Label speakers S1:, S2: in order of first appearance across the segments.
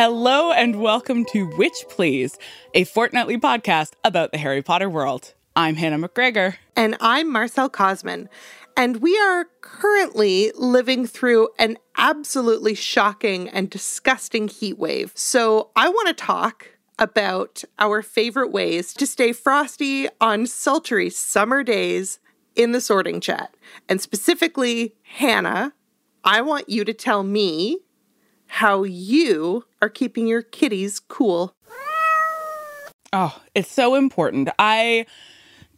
S1: Hello and welcome to Witch Please, a fortnightly podcast about the Harry Potter world. I'm Hannah McGregor.
S2: And I'm Marcelle Kosman. And we are currently living through an absolutely shocking and disgusting heat wave. So I want to talk about our favorite ways to stay frosty on sultry summer days in the sorting chat. And specifically, Hannah, I want you to tell me how you are keeping your kitties cool.
S1: Oh, it's so important. I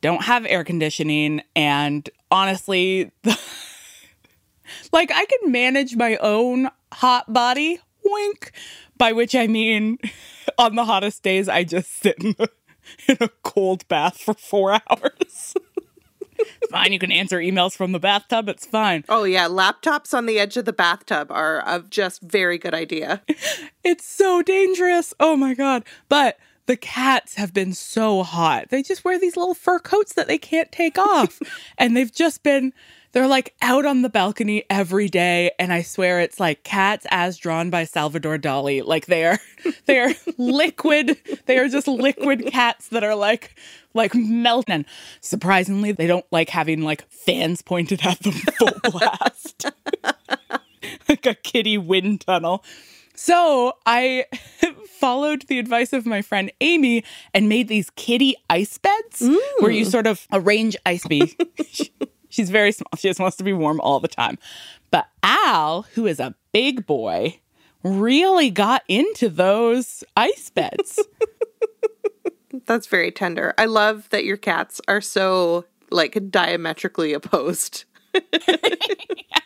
S1: don't have air conditioning and honestly like I can manage my own hot body wink by which I mean on the hottest days I just sit in a, in a cold bath for 4 hours. Fine, you can answer emails from the bathtub, it's fine.
S2: Oh yeah, laptops on the edge of the bathtub are a just very good idea.
S1: It's so dangerous. Oh my god. But the cats have been so hot. They just wear these little fur coats that they can't take off. and they've just been they're like out on the balcony every day and I swear it's like cats as drawn by Salvador Dali. Like they are they are liquid. They are just liquid cats that are like like melting. And surprisingly, they don't like having like fans pointed at them full blast. like a kitty wind tunnel. So I followed the advice of my friend Amy and made these kitty ice beds mm. where you sort of arrange ice. She's very small. She just wants to be warm all the time. But Al, who is a big boy, really got into those ice beds.
S2: That's very tender. I love that your cats are so like diametrically opposed.
S1: yeah.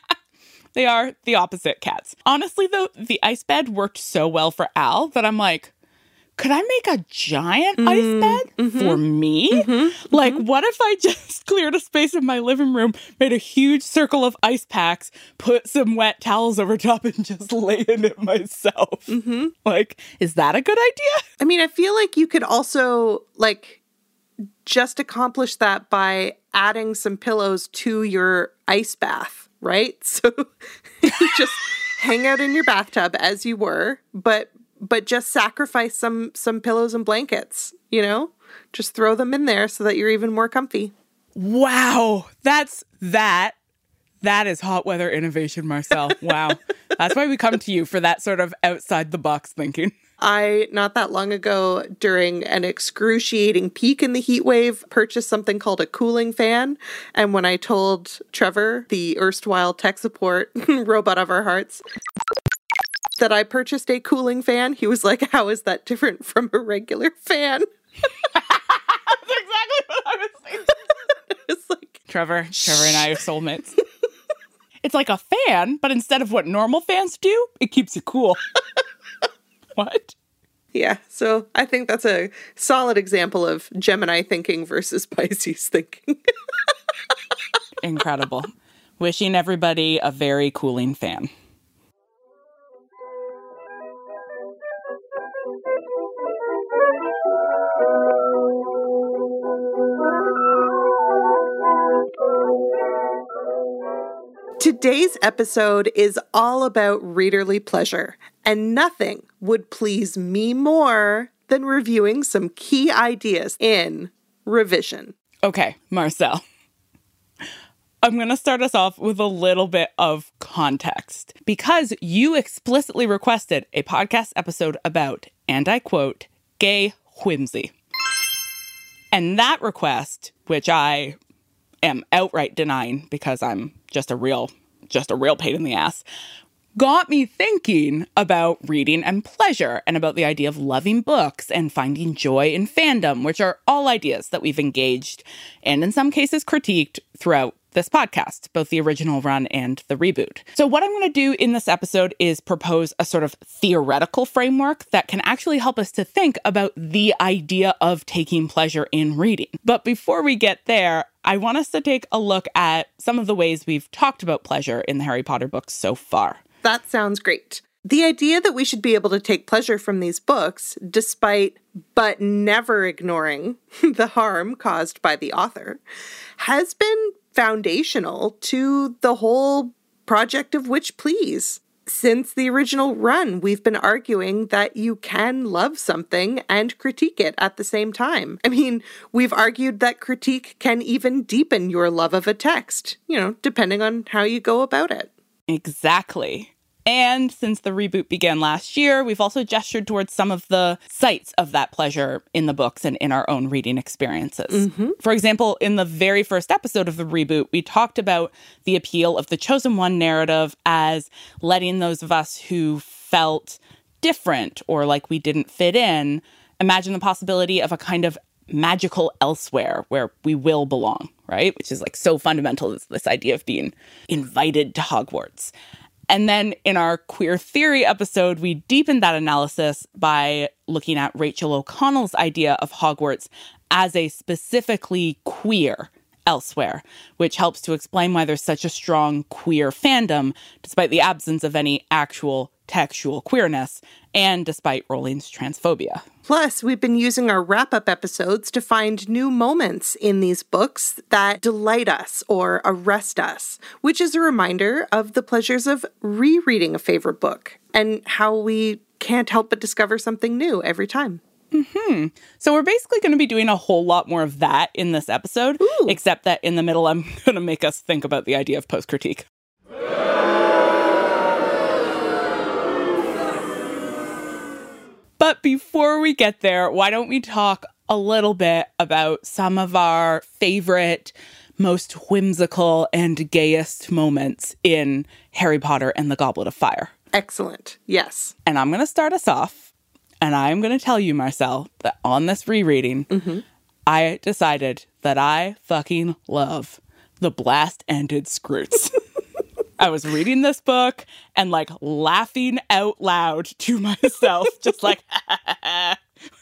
S1: They are the opposite cats. Honestly, though, the ice bed worked so well for Al that I'm like, could I make a giant mm, ice bed mm-hmm, for me? Mm-hmm, like, mm-hmm. what if I just cleared a space in my living room, made a huge circle of ice packs, put some wet towels over top, and just lay in it myself? Mm-hmm. Like, is that a good idea?
S2: I mean, I feel like you could also, like, just accomplish that by adding some pillows to your ice bath right? So just hang out in your bathtub as you were, but but just sacrifice some some pillows and blankets, you know? Just throw them in there so that you're even more comfy.
S1: Wow. That's that that is hot weather innovation, Marcelle. Wow. That's why we come to you for that sort of outside the box thinking.
S2: I, not that long ago, during an excruciating peak in the heat wave, purchased something called a cooling fan. And when I told Trevor, the erstwhile tech support robot of our hearts, that I purchased a cooling fan, he was like, How is that different from a regular fan?
S1: the Trevor. Trevor and I are soulmates. it's like a fan, but instead of what normal fans do, it keeps you cool. what?
S2: Yeah, so I think that's a solid example of Gemini thinking versus Pisces thinking.
S1: Incredible. Wishing everybody a very cooling fan.
S2: Today's episode is all about readerly pleasure, and nothing would please me more than reviewing some key ideas in revision.
S1: Okay, Marcelle. I'm going to start us off with a little bit of context because you explicitly requested a podcast episode about, and I quote, gay whimsy. And that request, which I am outright denying because I'm just a real just a real pain in the ass got me thinking about reading and pleasure and about the idea of loving books and finding joy in fandom, which are all ideas that we've engaged and in some cases critiqued throughout this podcast, both the original run and the reboot. So, what I'm going to do in this episode is propose a sort of theoretical framework that can actually help us to think about the idea of taking pleasure in reading. But before we get there, I want us to take a look at some of the ways we've talked about pleasure in the Harry Potter books so far.
S2: That sounds great. The idea that we should be able to take pleasure from these books, despite but never ignoring the harm caused by the author, has been foundational to the whole project of Witch Please. Since the original run, we've been arguing that you can love something and critique it at the same time. I mean, we've argued that critique can even deepen your love of a text, you know, depending on how you go about it.
S1: Exactly. And since the reboot began last year, we've also gestured towards some of the sites of that pleasure in the books and in our own reading experiences. Mm-hmm. For example, in the very first episode of the reboot, we talked about the appeal of the Chosen One narrative as letting those of us who felt different or like we didn't fit in imagine the possibility of a kind of magical elsewhere where we will belong, right? Which is like so fundamental to this idea of being invited to Hogwarts. And then in our queer theory episode, we deepened that analysis by looking at Rachel O'Connell's idea of Hogwarts as a specifically queer elsewhere, which helps to explain why there's such a strong queer fandom despite the absence of any actual textual queerness and despite Rowling's transphobia.
S2: Plus, we've been using our wrap up episodes to find new moments in these books that delight us or arrest us, which is a reminder of the pleasures of rereading a favorite book and how we can't help but discover something new every time.
S1: Hmm. So we're basically going to be doing a whole lot more of that in this episode, Ooh. except that in the middle, I'm going to make us think about the idea of post critique. But before we get there, why don't we talk a little bit about some of our favorite, most whimsical, and gayest moments in Harry Potter and the Goblet of Fire?
S2: Excellent. Yes.
S1: And I'm going to start us off and I'm going to tell you, Marcelle, that on this rereading, mm-hmm. I decided that I fucking love the blast ended Skrewts. I was reading this book and like laughing out loud to myself, just like,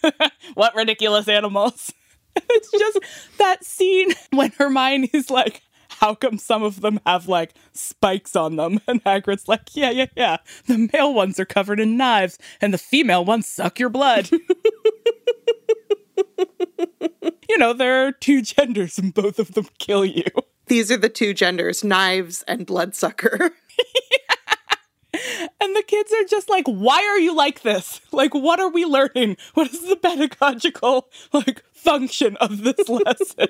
S1: what ridiculous animals. it's just that scene when Hermione's like, how come some of them have like spikes on them? And Hagrid's like, yeah, yeah, yeah. The male ones are covered in knives and the female ones suck your blood. you know, there are two genders and both of them kill you.
S2: These are the two genders, knives and bloodsucker.
S1: And the kids are just like, why are you like this? Like, what are we learning? What is the pedagogical like function of this lesson?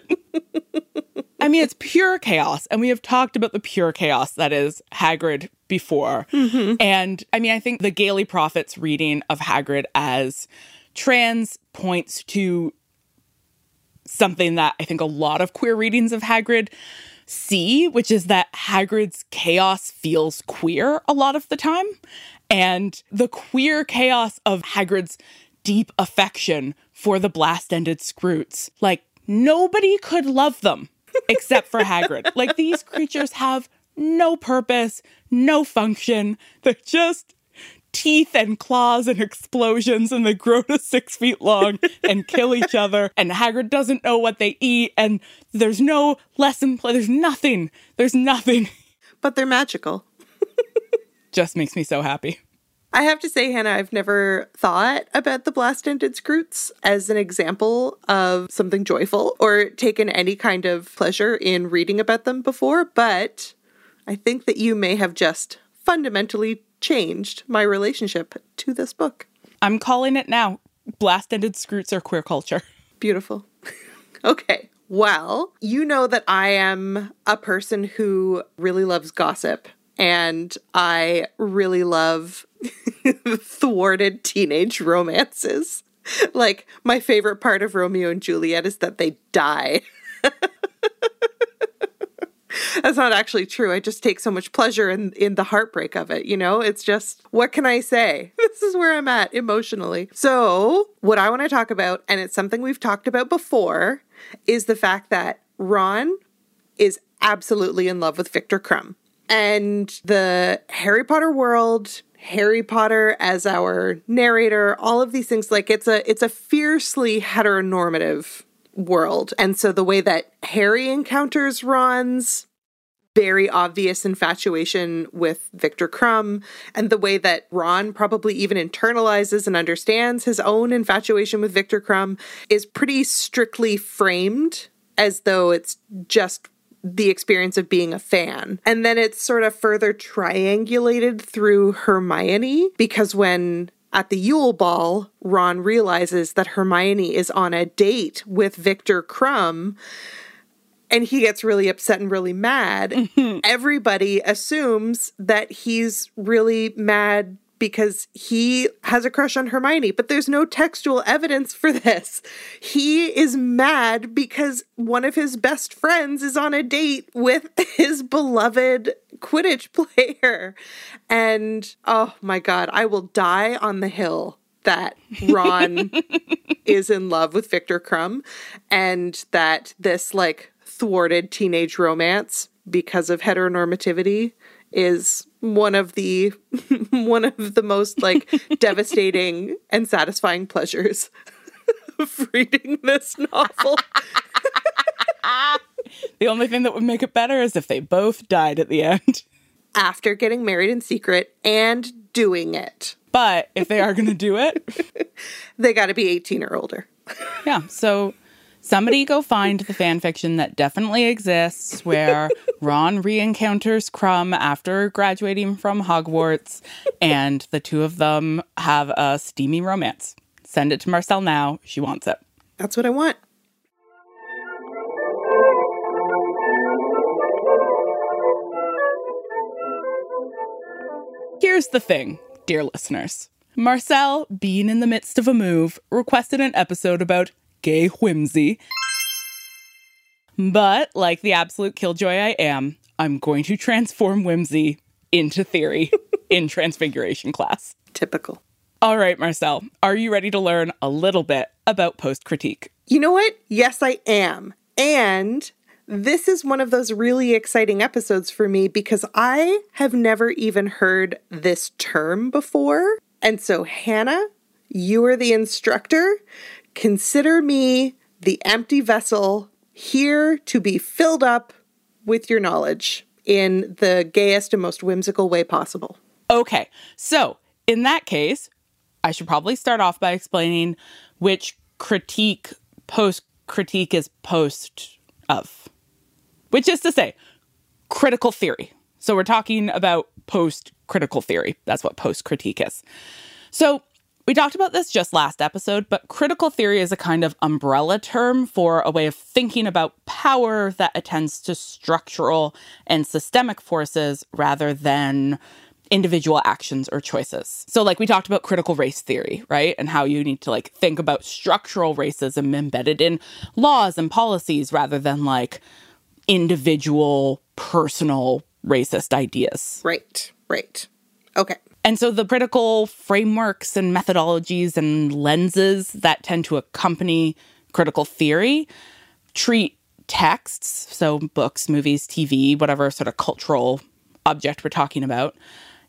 S1: I mean, it's pure chaos. And we have talked about the pure chaos that is Hagrid before. Mm-hmm. And I mean, I think the Gayly Prophet's reading of Hagrid as trans points to something that I think a lot of queer readings of Hagrid see, which is that Hagrid's chaos feels queer a lot of the time. And the queer chaos of Hagrid's deep affection for the blast ended Skrewts. Like, nobody could love them except for Hagrid. Like these creatures have no purpose, no function. They're just teeth and claws and explosions and they grow to six feet long and kill each other. And Hagrid doesn't know what they eat and there's no lesson play there's nothing there's nothing.
S2: But they're magical.
S1: Just makes me so happy.
S2: I have to say, Hannah, I've never thought about the blast ended Skrewts as an example of something joyful or taken any kind of pleasure in reading about them before, but I think that you may have just fundamentally changed my relationship to this book.
S1: I'm calling it now. Blast ended Skrewts or queer culture.
S2: Beautiful. okay. Well, you know that I am a person who really loves gossip and I really love thwarted teenage romances. Like, my favorite part of Romeo and Juliet is that they die. That's not actually true. I just take so much pleasure in in the heartbreak of it, you know? It's just what can I say? This is where I'm at emotionally. So, what I want to talk about and it's something we've talked about before is the fact that Ron is absolutely in love with Victor Krum. And the Harry Potter world Harry Potter as our narrator, all of these things like it's a it's a fiercely heteronormative world. And so the way that Harry encounters Ron's very obvious infatuation with Victor Krum and the way that Ron probably even internalizes and understands his own infatuation with Victor Krum is pretty strictly framed as though it's just the experience of being a fan. And then it's sort of further triangulated through Hermione because when at the Yule Ball, Ron realizes that Hermione is on a date with Victor Krum and he gets really upset and really mad. Mm-hmm. Everybody assumes that he's really mad because he has a crush on Hermione, but there's no textual evidence for this. He is mad because one of his best friends is on a date with his beloved Quidditch player. And oh my God, I will die on the hill that Ron is in love with Victor Krum and that this like thwarted teenage romance because of heteronormativity is one of the one of the most like devastating and satisfying pleasures of reading this novel.
S1: the only thing that would make it better is if they both died at the end.
S2: After getting married in secret and doing it.
S1: But if they are going to do it,
S2: they got to be 18 or older.
S1: yeah. So Somebody go find the fan fiction that definitely exists where Ron re-encounters Krum after graduating from Hogwarts and the two of them have a steamy romance. Send it to Marcelle now. She wants it.
S2: That's what I want.
S1: Here's the thing, dear listeners. Marcelle, being in the midst of a move, requested an episode about gay whimsy. But like the absolute killjoy I am, I'm going to transform whimsy into theory in transfiguration class.
S2: Typical.
S1: All right, Marcelle, are you ready to learn a little bit about post critique?
S2: You know what? Yes, I am. And this is one of those really exciting episodes for me because I have never even heard this term before. And so, Hannah, you are the instructor. Consider me the empty vessel here to be filled up with your knowledge in the gayest and most whimsical way possible.
S1: Okay, so in that case, I should probably start off by explaining which critique post critique is post of, which is to say, critical theory. So we're talking about post critical theory. That's what post critique is. So we talked about this just last episode, but critical theory is a kind of umbrella term for a way of thinking about power that attends to structural and systemic forces rather than individual actions or choices. So like we talked about critical race theory, right? And how you need to like think about structural racism embedded in laws and policies rather than like individual personal racist ideas.
S2: Right. Right. Okay.
S1: And so the critical frameworks and methodologies and lenses that tend to accompany critical theory treat texts, so books, movies, TV, whatever sort of cultural object we're talking about,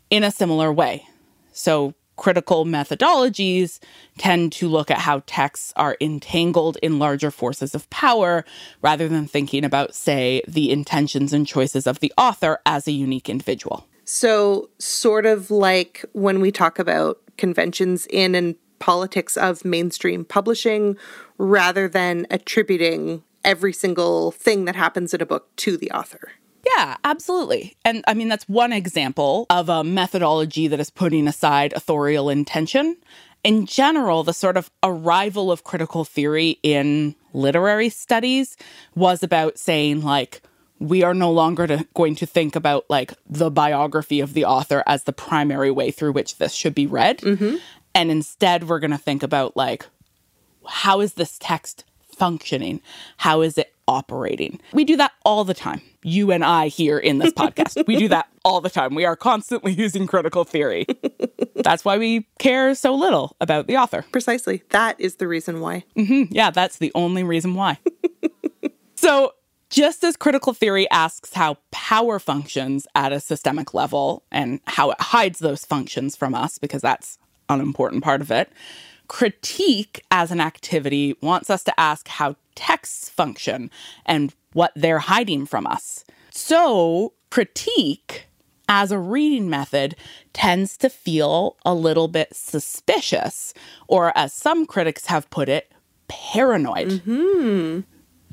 S1: in a similar way. So, critical methodologies tend to look at how texts are entangled in larger forces of power rather than thinking about, say, the intentions and choices of the author as a unique individual.
S2: So, sort of like when we talk about conventions in and politics of mainstream publishing, rather than attributing every single thing that happens in a book to the author.
S1: Yeah, absolutely. And I mean, that's one example of a methodology that is putting aside authorial intention. In general, the sort of arrival of critical theory in literary studies was about saying, like, we are no longer to, going to think about like the biography of the author as the primary way through which this should be read. Mm-hmm. And instead, we're going to think about like, how is this text functioning? How is it operating? We do that all the time. You and I here in this podcast, we do that all the time. We are constantly using critical theory. that's why we care so little about the author.
S2: Precisely. That is the reason why.
S1: Mm-hmm. Yeah, that's the only reason why. so, just as critical theory asks how power functions at a systemic level and how it hides those functions from us, because that's an important part of it, critique as an activity wants us to ask how texts function and what they're hiding from us. So, critique as a reading method tends to feel a little bit suspicious, or as some critics have put it, paranoid. Mm-hmm.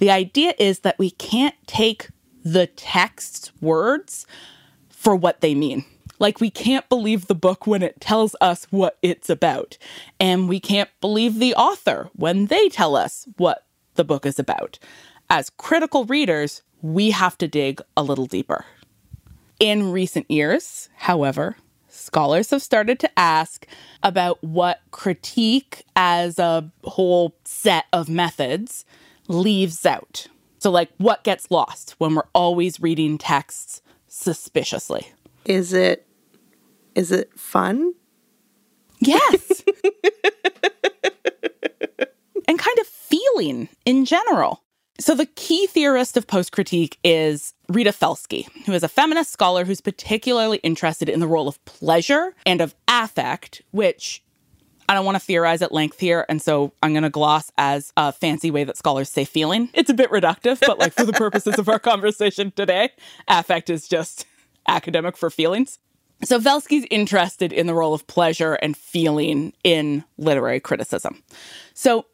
S1: The idea is that we can't take the text's words for what they mean. Like, we can't believe the book when it tells us what it's about. And we can't believe the author when they tell us what the book is about. As critical readers, we have to dig a little deeper. In recent years, however, scholars have started to ask about what critique as a whole set of methods leaves out. So, like, what gets lost when we're always reading texts suspiciously?
S2: Is it is it fun?
S1: Yes. and kind of feeling in general. So, the key theorist of post critique is Rita Felski, who is a feminist scholar who's particularly interested in the role of pleasure and of affect, which I don't want to theorize at length here. And so I'm going to gloss as a fancy way that scholars say feeling. It's a bit reductive, but like for the purposes of our conversation today, affect is just academic for feelings. So Felski's interested in the role of pleasure and feeling in literary criticism. So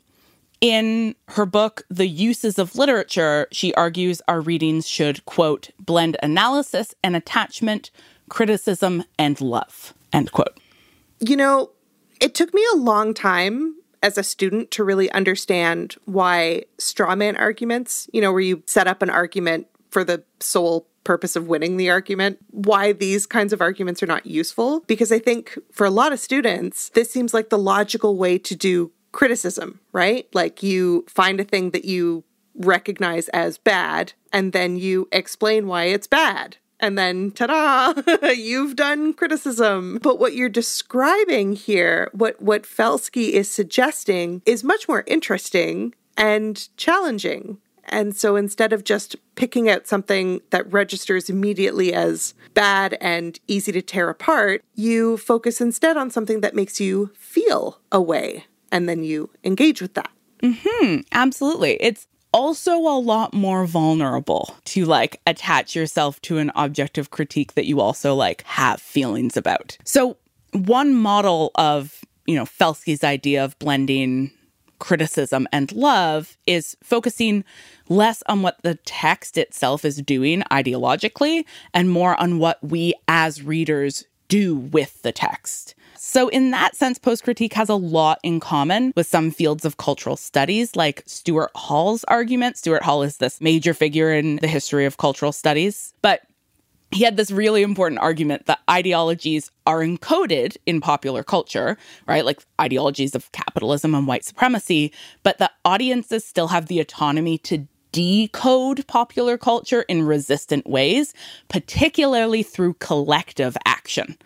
S1: in her book, The Uses of Literature, she argues our readings should, quote, blend analysis and attachment, criticism and love, end quote.
S2: You know, it took me a long time as a student to really understand why straw man arguments, you know, where you set up an argument for the sole purpose of winning the argument, why these kinds of arguments are not useful. Because I think for a lot of students, this seems like the logical way to do criticism, right? Like you find a thing that you recognize as bad and then you explain why it's bad. And then, ta da, you've done criticism. But what you're describing here, what, what Felski is suggesting, is much more interesting and challenging and so instead of just picking out something that registers immediately as bad and easy to tear apart, you focus instead on something that makes you feel a way and then you engage with that.
S1: Mhm. Absolutely. It's also a lot more vulnerable to like attach yourself to an objective critique that you also like have feelings about. So one model of, you know, Felski's idea of blending criticism and love is focusing less on what the text itself is doing ideologically and more on what we as readers do with the text. So, in that sense, post critique has a lot in common with some fields of cultural studies, like Stuart Hall's argument. Stuart Hall is this major figure in the history of cultural studies. But he had this really important argument that ideologies are encoded in popular culture, right? Like ideologies of capitalism and white supremacy, but that audiences still have the autonomy to decode popular culture in resistant ways, particularly through collective action.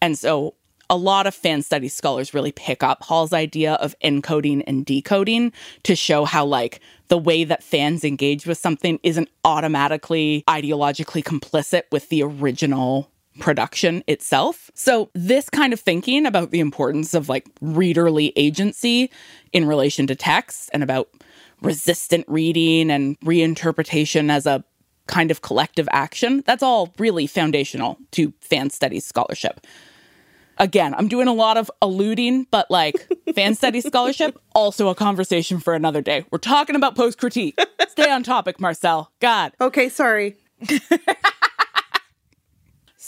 S1: And so a lot of fan studies scholars really pick up Hall's idea of encoding and decoding to show how, like, the way that fans engage with something isn't automatically ideologically complicit with the original production itself. So, this kind of thinking about the importance of like readerly agency in relation to text and about resistant reading and reinterpretation as a kind of collective action, that's all really foundational to fan studies scholarship. Again, I'm doing a lot of alluding, but like fan study scholarship, also a conversation for another day. We're talking about post critique. Stay on topic, Marcelle. God.
S2: Okay, sorry.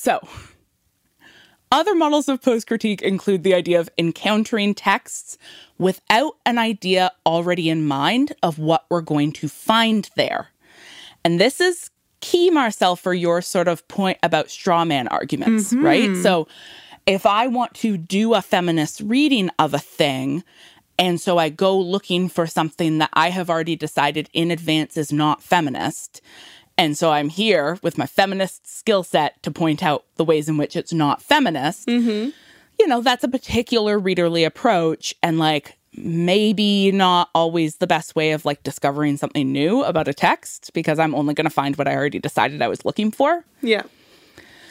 S1: So, other models of post critique include the idea of encountering texts without an idea already in mind of what we're going to find there. And this is key, Marcelle, for your sort of point about straw man arguments, mm-hmm. right? So, if I want to do a feminist reading of a thing, and so I go looking for something that I have already decided in advance is not feminist, and so I'm here with my feminist skill set to point out the ways in which it's not feminist. Mm-hmm. You know, that's a particular readerly approach and like maybe not always the best way of like discovering something new about a text because I'm only going to find what I already decided I was looking for.
S2: Yeah.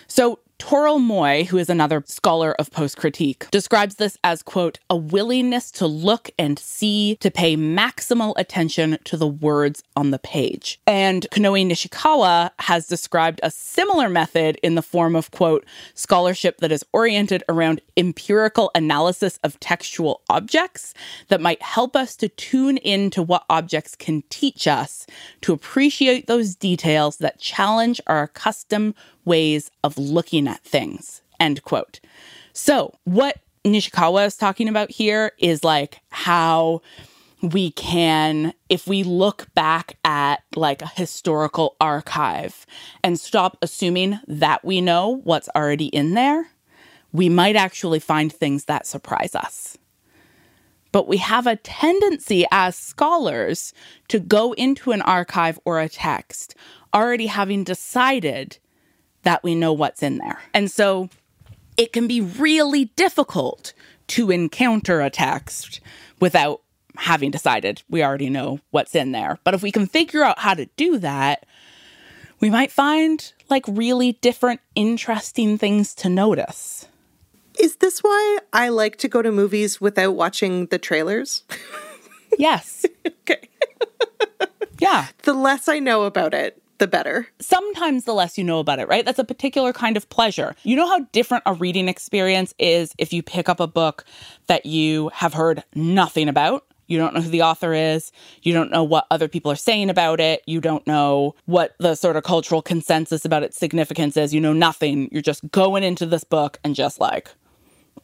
S1: So Toril Moi, who is another scholar of post critique, describes this as, quote, a willingness to look and see, to pay maximal attention to the words on the page. And Kinohi Nishikawa has described a similar method in the form of, quote, scholarship that is oriented around empirical analysis of textual objects that might help us to tune in to what objects can teach us, to appreciate those details that challenge our accustomed ways of looking at things. End quote. So, what Nishikawa is talking about here is like how we can, if we look back at like a historical archive and stop assuming that we know what's already in there, we might actually find things that surprise us. But we have a tendency as scholars to go into an archive or a text already having decided that we know what's in there. And so it can be really difficult to encounter a text without having decided we already know what's in there. But if we can figure out how to do that, we might find like really different, interesting things to notice.
S2: Is this why I like to go to movies without watching the trailers?
S1: Yes.
S2: okay.
S1: yeah.
S2: The less I know about it, the better.
S1: Sometimes the less you know about it, right? That's a particular kind of pleasure. You know how different a reading experience is if you pick up a book that you have heard nothing about? You don't know who the author is. You don't know what other people are saying about it. You don't know what the sort of cultural consensus about its significance is. You know nothing. You're just going into this book and just like,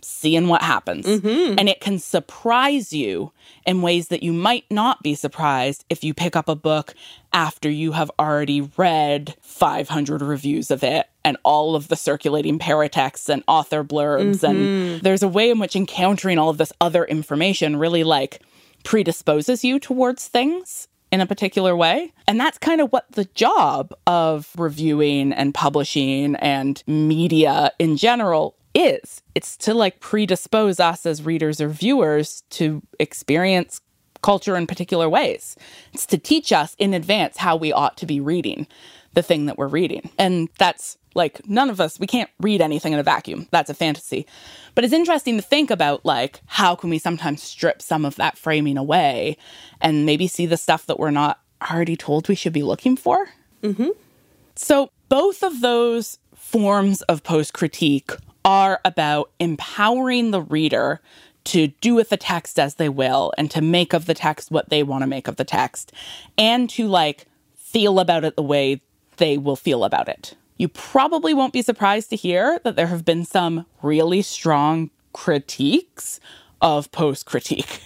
S1: seeing what happens. Mm-hmm. And it can surprise you in ways that you might not be surprised if you pick up a book after you have already read 500 reviews of it and all of the circulating paratexts and author blurbs. Mm-hmm. And there's a way in which encountering all of this other information really like predisposes you towards things in a particular way. And that's kind of what the job of reviewing and publishing and media in general is. It's to like predispose us as readers or viewers to experience culture in particular ways. It's to teach us in advance how we ought to be reading the thing that we're reading. And that's like none of us we can't read anything in a vacuum. That's a fantasy. But it's interesting to think about like how can we sometimes strip some of that framing away and maybe see the stuff that we're not already told we should be looking for? hmm So both of those forms of post critique are about empowering the reader to do with the text as they will and to make of the text what they want to make of the text and to like feel about it the way they will feel about it. You probably won't be surprised to hear that there have been some really strong critiques of post critique.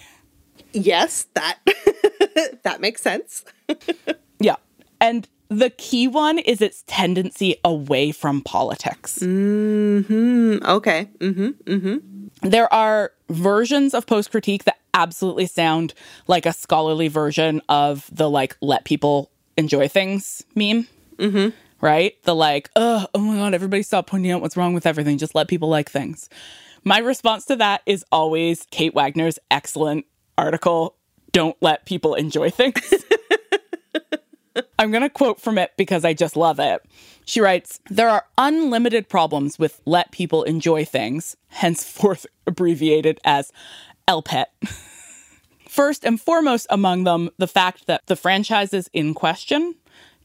S2: Yes, that that makes sense.
S1: yeah. And the key one is its tendency away from politics.
S2: hmm Okay. hmm hmm
S1: There are versions of post critique that absolutely sound like a scholarly version of the like let people enjoy things meme.
S2: hmm
S1: Right? The like, oh, oh my god, everybody stop pointing out what's wrong with everything. Just let people like things. My response to that is always Kate Wagner's excellent article Don't Let People Enjoy Things. I'm going to quote from it because I just love it. She writes There are unlimited problems with let people enjoy things, henceforth abbreviated as LPET. First and foremost among them, the fact that the franchises in question,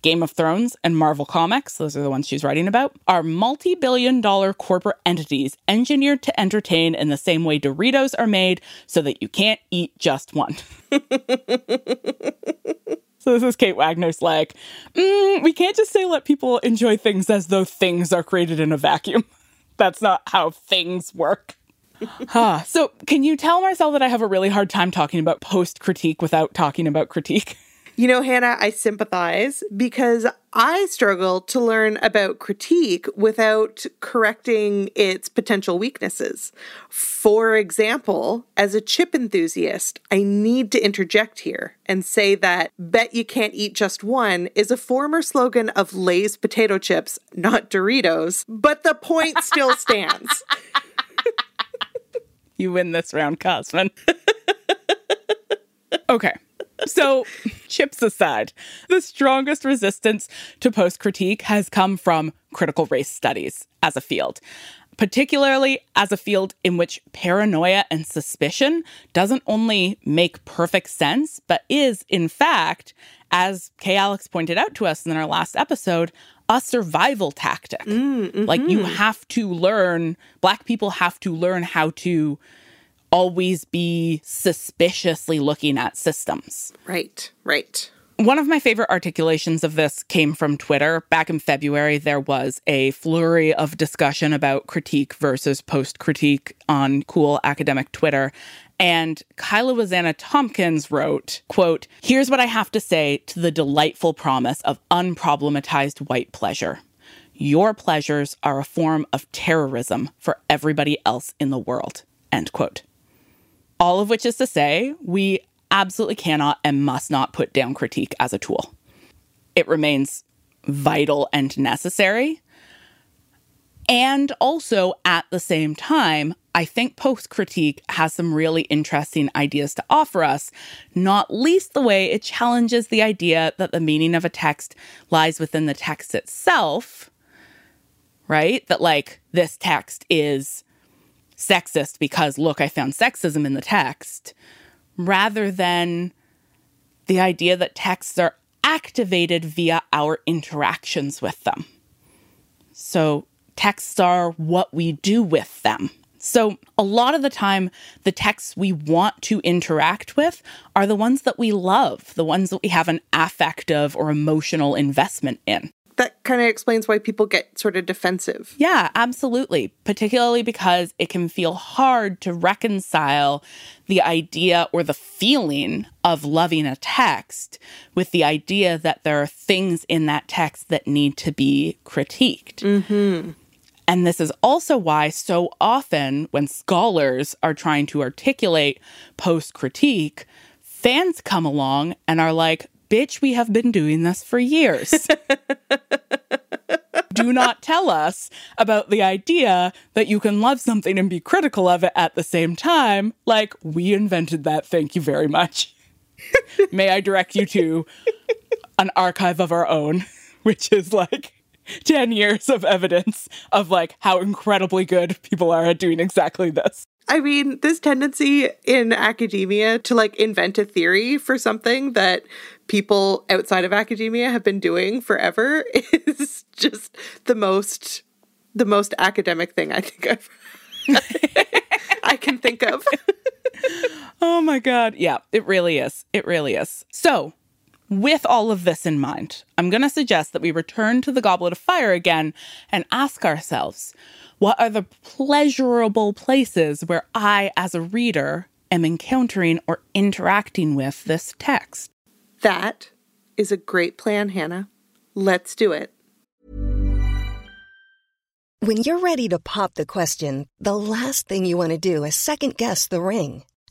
S1: Game of Thrones and Marvel Comics, those are the ones she's writing about, are multi billion dollar corporate entities engineered to entertain in the same way Doritos are made so that you can't eat just one. So this is Kate Wagner's like, mm, we can't just say let people enjoy things as though things are created in a vacuum. That's not how things work. huh. So can you tell Marcelle that I have a really hard time talking about post critique without talking about critique?
S2: You know, Hannah, I sympathize because I struggle to learn about critique without correcting its potential weaknesses. For example, as a chip enthusiast, I need to interject here and say that bet you can't eat just one is a former slogan of Lay's potato chips, not Doritos, but the point still stands.
S1: you win this round, Kosman. okay. So, chips aside, the strongest resistance to post critique has come from critical race studies as a field, particularly as a field in which paranoia and suspicion doesn't only make perfect sense, but is, in fact, as Kay Alex pointed out to us in our last episode, a survival tactic. Mm, mm-hmm. Like, you have to learn, Black people have to learn how to always be suspiciously looking at systems.
S2: Right, right.
S1: One of my favorite articulations of this came from Twitter. Back in February, there was a flurry of discussion about critique versus post critique on cool academic Twitter. And Kyla Wazana Tompkins wrote, quote, Here's what I have to say to the delightful promise of unproblematized white pleasure. Your pleasures are a form of terrorism for everybody else in the world. End quote. All of which is to say, we absolutely cannot and must not put down critique as a tool. It remains vital and necessary. And also, at the same time, I think post critique has some really interesting ideas to offer us, not least the way it challenges the idea that the meaning of a text lies within the text itself, right? That, like, this text is sexist because, look, I found sexism in the text, rather than the idea that texts are activated via our interactions with them. So, texts are what we do with them. So, a lot of the time, the texts we want to interact with are the ones that we love, the ones that we have an affective or emotional investment in
S2: that kind of explains why people get sort of defensive.
S1: Yeah, absolutely. Particularly because it can feel hard to reconcile the idea or the feeling of loving a text with the idea that there are things in that text that need to be critiqued. Mm-hmm. And this is also why, so often, when scholars are trying to articulate post critique, fans come along and are like, bitch, we have been doing this for years. Do not tell us about the idea that you can love something and be critical of it at the same time. Like, we invented that. Thank you very much. May I direct you to an archive of our own, which is like 10 years of evidence of like how incredibly good people are at doing exactly this.
S2: I mean, this tendency in academia to like invent a theory for something that people outside of academia have been doing forever is just the most the most academic thing I think I've I can think of.
S1: oh my god. Yeah, it really is. It really is. So, with all of this in mind, I'm going to suggest that we return to the Goblet of Fire again and ask ourselves what are the pleasurable places where I, as a reader, am encountering or interacting with this text?
S2: That is a great plan, Hannah. Let's do it.
S3: When you're ready to pop the question, the last thing you want to do is second guess the ring.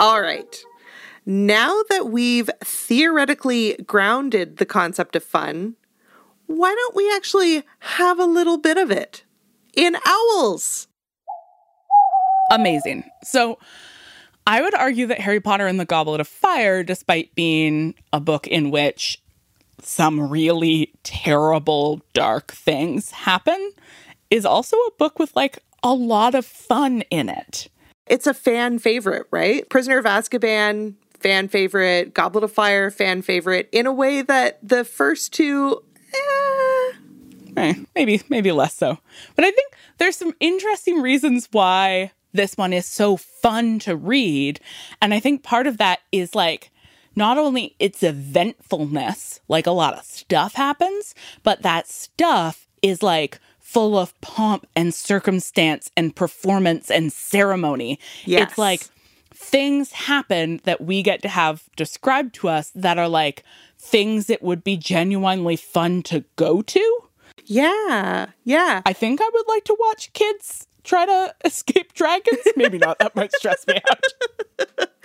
S2: All right. Now that we've theoretically grounded the concept of fun, why don't we actually have a little bit of it in owls?
S1: Amazing. So I would argue that Harry Potter and the Goblet of Fire, despite being a book in which some really terrible, dark things happen, is also a book with like a lot of fun in it.
S2: It's a fan favorite, right? Prisoner of Azkaban, fan favorite. Goblet of Fire, fan favorite. In a way that the first two, eh.
S1: Eh, maybe, maybe less so. But I think there's some interesting reasons why this one is so fun to read. And I think part of that is like, not only its eventfulness, like a lot of stuff happens, but that stuff is like full of pomp and circumstance and performance and ceremony.
S2: Yes.
S1: It's like things happen that we get to have described to us that are like things that would be genuinely fun to go to.
S2: Yeah, yeah.
S1: I think I would like to watch kids try to escape dragons. Maybe not. That might stress me out.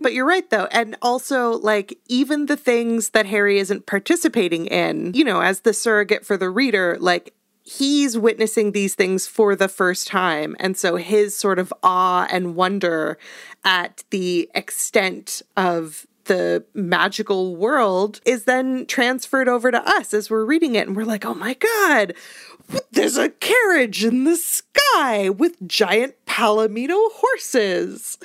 S2: But you're right, though. And also, like, even the things that Harry isn't participating in, you know, as the surrogate for the reader, like, he's witnessing these things for the first time. And so his sort of awe and wonder at the extent of the magical world is then transferred over to us as we're reading it. And we're like, oh my God, there's a carriage in the sky with giant palomino horses.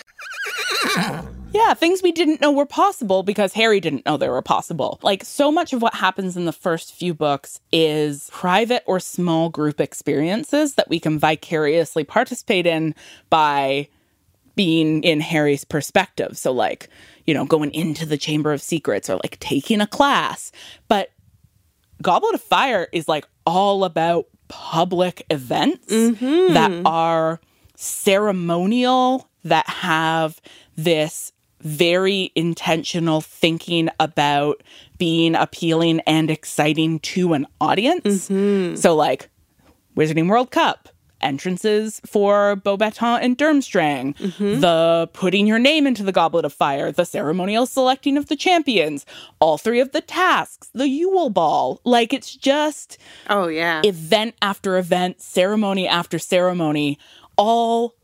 S1: Yeah, things we didn't know were possible because Harry didn't know they were possible. Like, so much of what happens in the first few books is private or small group experiences that we can vicariously participate in by being in Harry's perspective. So, like, you know, going into the Chamber of Secrets or like taking a class. But Goblet of Fire is like all about public events mm-hmm. that are ceremonial, that have this very intentional thinking about being appealing and exciting to an audience. Mm-hmm. So, like, Wizarding World Cup, entrances for Beauxbatons and Durmstrang, mm-hmm. the putting your name into the Goblet of Fire, the ceremonial selecting of the champions, all three of the tasks, the Yule Ball. Like, it's just
S2: Oh, yeah.
S1: event after event, ceremony after ceremony, all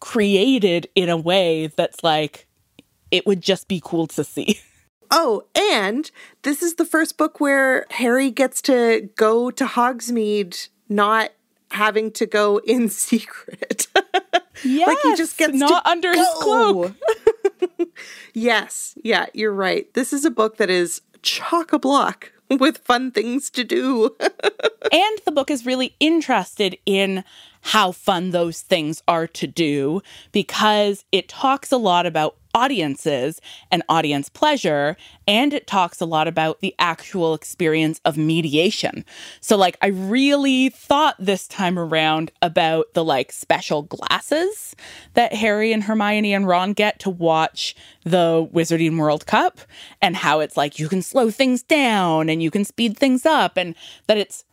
S1: created in a way that's like, it would just be cool to see.
S2: Oh, and this is the first book where Harry gets to go to Hogsmeade not having to go in secret.
S1: Yeah,
S2: like he just gets
S1: not under his cloak.
S2: yes, yeah, you're right. This is a book that is chock a block with fun things to do.
S1: and the book is really interested in how fun those things are to do because it talks a lot about audiences and audience pleasure and it talks a lot about the actual experience of mediation. So like I really thought this time around about the like special glasses that Harry and Hermione and Ron get to watch the Wizarding World Cup and how it's like you can slow things down and you can speed things up and that it's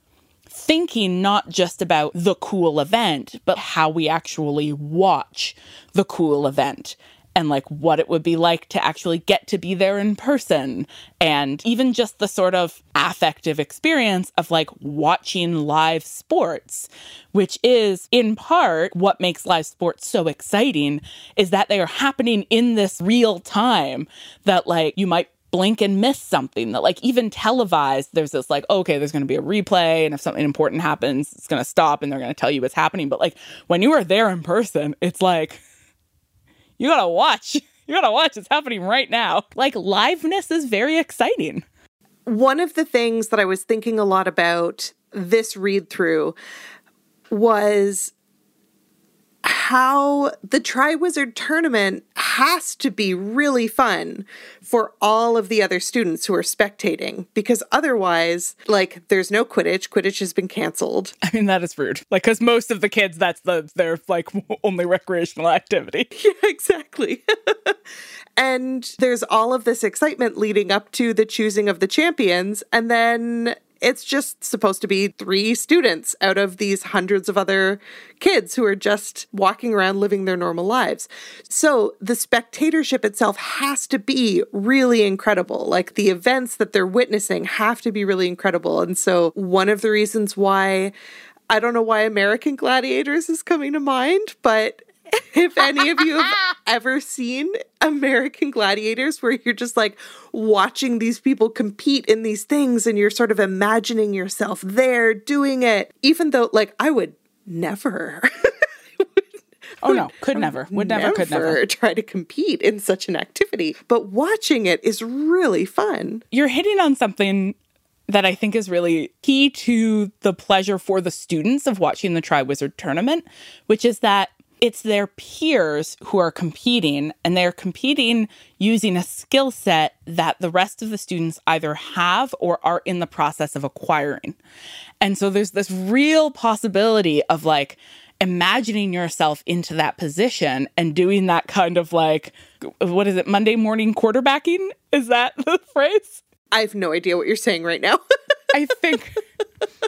S1: thinking not just about the cool event, but how we actually watch the cool event and like what it would be like to actually get to be there in person. And even just the sort of affective experience of like watching live sports which is in part what makes live sports so exciting is that they are happening in this real time that like you might blink and miss something that like even televised there's this like okay there's going to be a replay and if something important happens it's going to stop and they're going to tell you what's happening. But like when you are there in person it's like you gotta watch. You gotta watch. It's happening right now. Like liveness is very exciting.
S2: One of the things that I was thinking a lot about this read through was how the Triwizard tournament has to be really fun for all of the other students who are spectating because otherwise, like, there's no Quidditch. Quidditch has been canceled.
S1: I mean, that is rude. Like, because most of the kids, that's the their like only recreational activity.
S2: Yeah, exactly. and there's all of this excitement leading up to the choosing of the champions. And then it's just supposed to be three students out of these hundreds of other kids who are just walking around living their normal lives. So the spectatorship itself has to be really incredible. Like the events that they're witnessing have to be really incredible. And so one of the reasons why I don't know why American Gladiators is coming to mind, but if any of you have ever seen American Gladiators, where you're just like watching these people compete in these things and you're sort of imagining yourself there doing it, even though, like, I would never.
S1: Oh no, could never, would never, never, could never
S2: try to compete in such an activity. But watching it is really fun.
S1: You're hitting on something that I think is really key to the pleasure for the students of watching the Triwizard tournament, which is that it's their peers who are competing, and they're competing using a skill set that the rest of the students either have or are in the process of acquiring. And so there's this real possibility of like imagining yourself into that position and doing that kind of like, what is it, Monday morning quarterbacking? Is that the phrase?
S2: I have no idea what you're saying right now.
S1: I think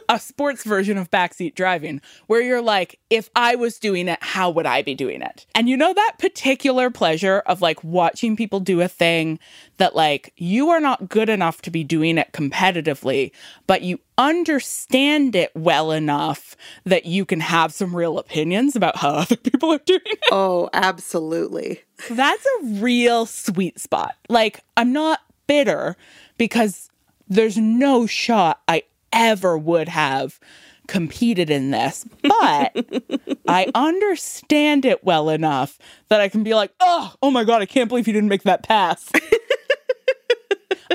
S1: a sports version of backseat driving where you're like, if I was doing it, how would I be doing it? And you know that particular pleasure of like watching people do a thing that like you are not good enough to be doing it competitively, but you understand it well enough that you can have some real opinions about how other people are doing it.
S2: Oh, absolutely.
S1: That's a real sweet spot. Like, I'm not bitter because there's no shot I ever would have competed in this, but I understand it well enough that I can be like, oh, oh my God, I can't believe you didn't make that pass.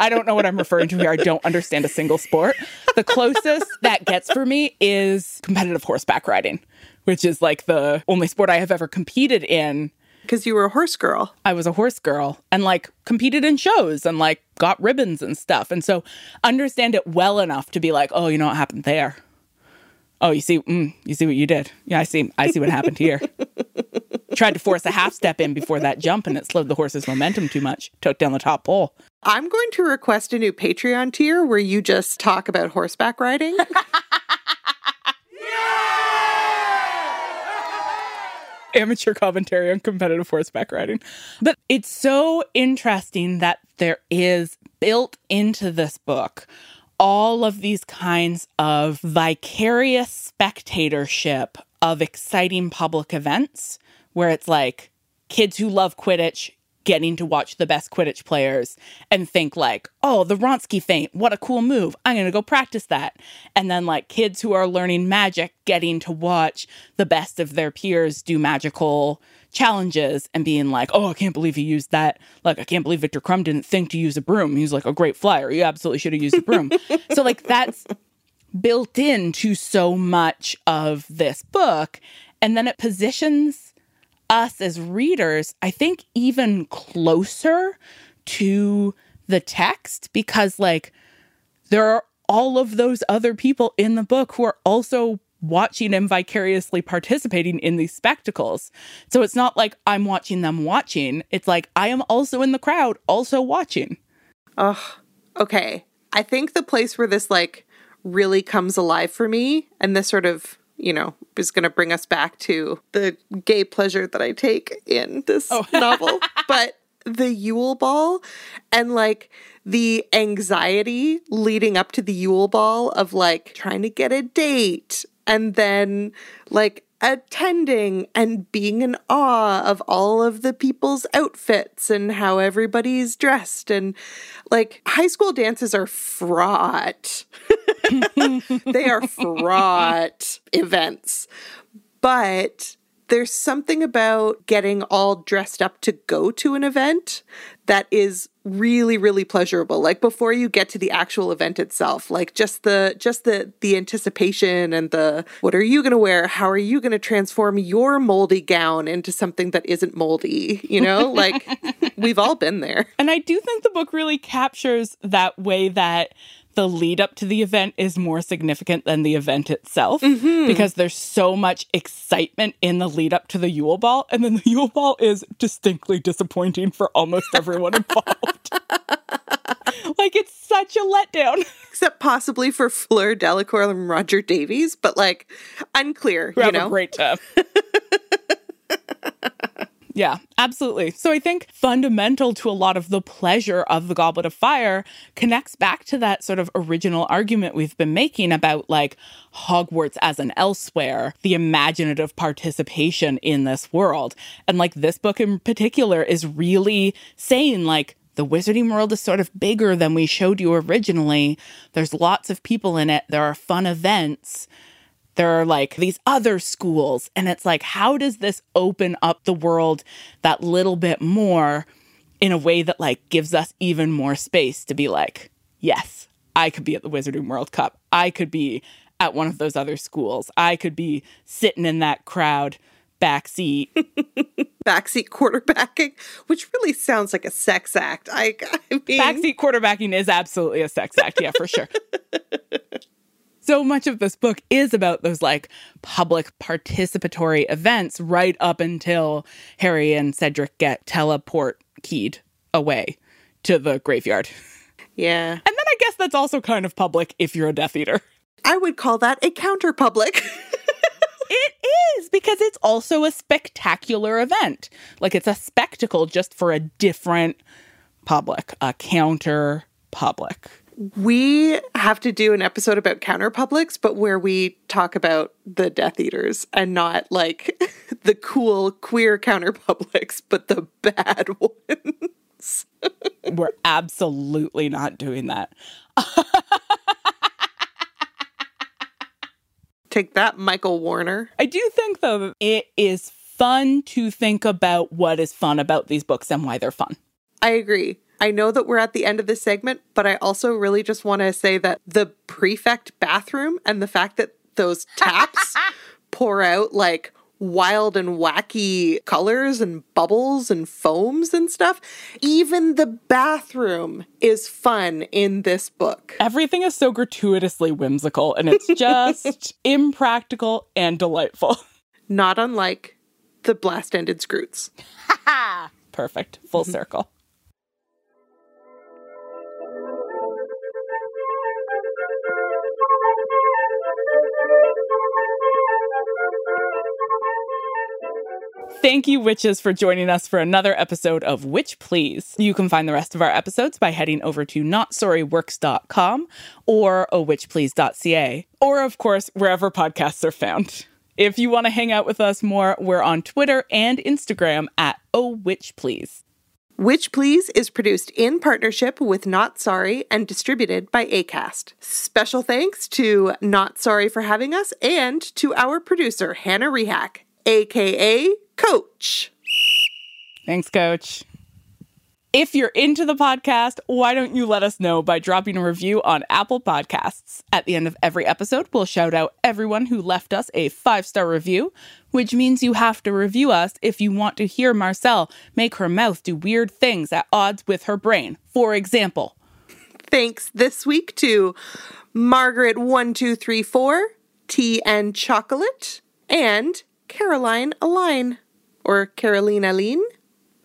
S1: I don't know what I'm referring to here. I don't understand a single sport. The closest that gets for me is competitive horseback riding, which is like the only sport I have ever competed in
S2: because you were a horse girl.
S1: I was a horse girl and like competed in shows and like got ribbons and stuff. And so understand it well enough to be like, oh, you know what happened there? Oh, you see, mm, you see what you did. Yeah, I see. I see what happened here. Tried to force a half step in before that jump, and it slowed the horse's momentum too much. Took down the top pole.
S2: I'm going to request a new Patreon tier where you just talk about horseback riding.
S1: amateur commentary on competitive horseback riding. But it's so interesting that there is built into this book all of these kinds of vicarious spectatorship of exciting public events where it's like kids who love Quidditch getting to watch the best Quidditch players and think like, "Oh, the Wronski Feint, what a cool move. I'm going to go practice that." And then like kids who are learning magic getting to watch the best of their peers do magical challenges and being like, "Oh, I can't believe he used that. Like I can't believe Victor Krum didn't think to use a broom. He's like a great flyer. You absolutely should have used a broom." so like that's built into so much of this book and then it positions us as readers, I think, even closer to the text because, like, there are all of those other people in the book who are also watching and vicariously participating in these spectacles. So it's not like I'm watching them watching. It's like I am also in the crowd, also watching.
S2: Oh, okay. I think the place where this like really comes alive for me and this sort of you know, is going to bring us back to the gay pleasure that I take in this oh. novel. But the Yule Ball and like the anxiety leading up to the Yule Ball of like trying to get a date and then like attending and being in awe of all of the people's outfits and how everybody's dressed and like high school dances are fraught they are fraught events. But there's something about getting all dressed up to go to an event that is really really pleasurable. Like before you get to the actual event itself like just the just the the anticipation and the what are you going to wear? How are you going to transform your moldy gown into something that isn't moldy? You know like we've all been there.
S1: And i do think the book really captures that way that the lead up to the event is more significant than the event itself mm-hmm. because there's so much excitement in the lead up to the Yule Ball. And then the Yule Ball is distinctly disappointing for almost everyone involved. like it's such a letdown.
S2: Except possibly for Fleur Delacour and Roger Davies, but like unclear.
S1: We
S2: you know?
S1: a great time. Yeah, absolutely. So I think fundamental to a lot of the pleasure of the Goblet of Fire connects back to that sort of original argument we've been making about like Hogwarts as an elsewhere, the imaginative participation in this world. And like this book in particular is really saying like the wizarding world is sort of bigger than we showed you originally. There's lots of people in it. There are fun events there are like these other schools. And it's like, how does this open up the world that little bit more in a way that like gives us even more space to be like, yes, I could be at the Wizarding World Cup. I could be at one of those other schools. I could be sitting in that crowd backseat.
S2: backseat quarterbacking, which really sounds like a sex act. I, I mean...
S1: backseat quarterbacking is absolutely a sex act. Yeah, for sure. so much of this book is about those like public participatory events right up until Harry and Cedric get teleport keyed away to the graveyard.
S2: Yeah.
S1: And then I guess that's also kind of public if you're a Death Eater.
S2: I would call that a counter public.
S1: it is because it's also a spectacular event. Like it's a spectacle just for a different public, a counter public.
S2: We have to do an episode about counterpublics, but where we talk about the Death Eaters and not like the cool queer counterpublics, but the bad ones.
S1: We're absolutely not doing that.
S2: Take that, Michael Warner.
S1: I do think, though, it is fun to think about what is fun about these books and why they're fun.
S2: I agree. I know that we're at the end of this segment, but I also really just want to say that the prefect bathroom and the fact that those taps pour out like wild and wacky colors and bubbles and foams and stuff. Even the bathroom is fun in this book.
S1: Everything is so gratuitously whimsical and it's just impractical and delightful.
S2: Not unlike the blast ended Skrewts.
S1: Perfect. Full mm-hmm. circle. Thank you, witches, for joining us for another episode of Witch Please. You can find the rest of our episodes by heading over to notsorryworks.com or owitchplease.ca, or, of course, wherever podcasts are found. If you want to hang out with us more, we're on Twitter and Instagram at owitchplease.
S2: Witch Please is produced in partnership with Not Sorry and distributed by ACAST. Special thanks to Not Sorry for having us and to our producer, Hannah Rehack, aka Coach.
S1: Thanks, Coach. If you're into the podcast, why don't you let us know by dropping a review on Apple Podcasts? At the end of every episode, we'll shout out everyone who left us a five star review, which means you have to review us if you want to hear Marcelle make her mouth do weird things at odds with her brain. For example,
S2: thanks this week to Margaret1234, Tea and Chocolate, and Caroline Aline or Carolina Lean.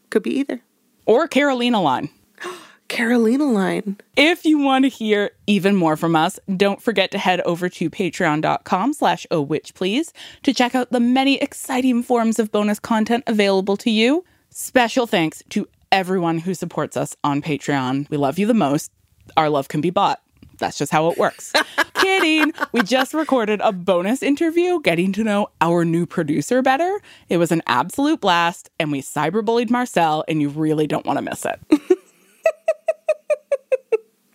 S2: Could be either.
S1: Or Carolina Line.
S2: Carolina Line.
S1: If you want to hear even more from us, don't forget to head over to patreon.com slash oh witch please to check out the many exciting forms of bonus content available to you. Special thanks to everyone who supports us on Patreon. We love you the most. Our love can be bought. That's just how it works. Kidding. We just recorded a bonus interview getting to know our new producer better. It was an absolute blast, and we cyberbullied Marcelle, and you really don't want to miss it.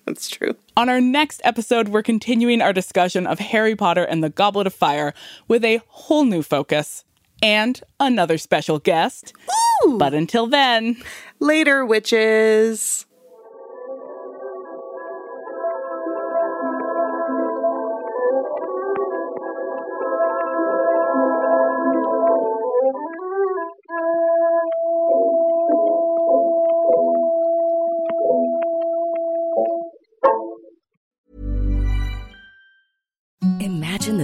S2: That's true.
S1: On our next episode, we're continuing our discussion of Harry Potter and the Goblet of Fire with a whole new focus and another special guest.
S2: Ooh.
S1: But until then,
S2: Later, witches.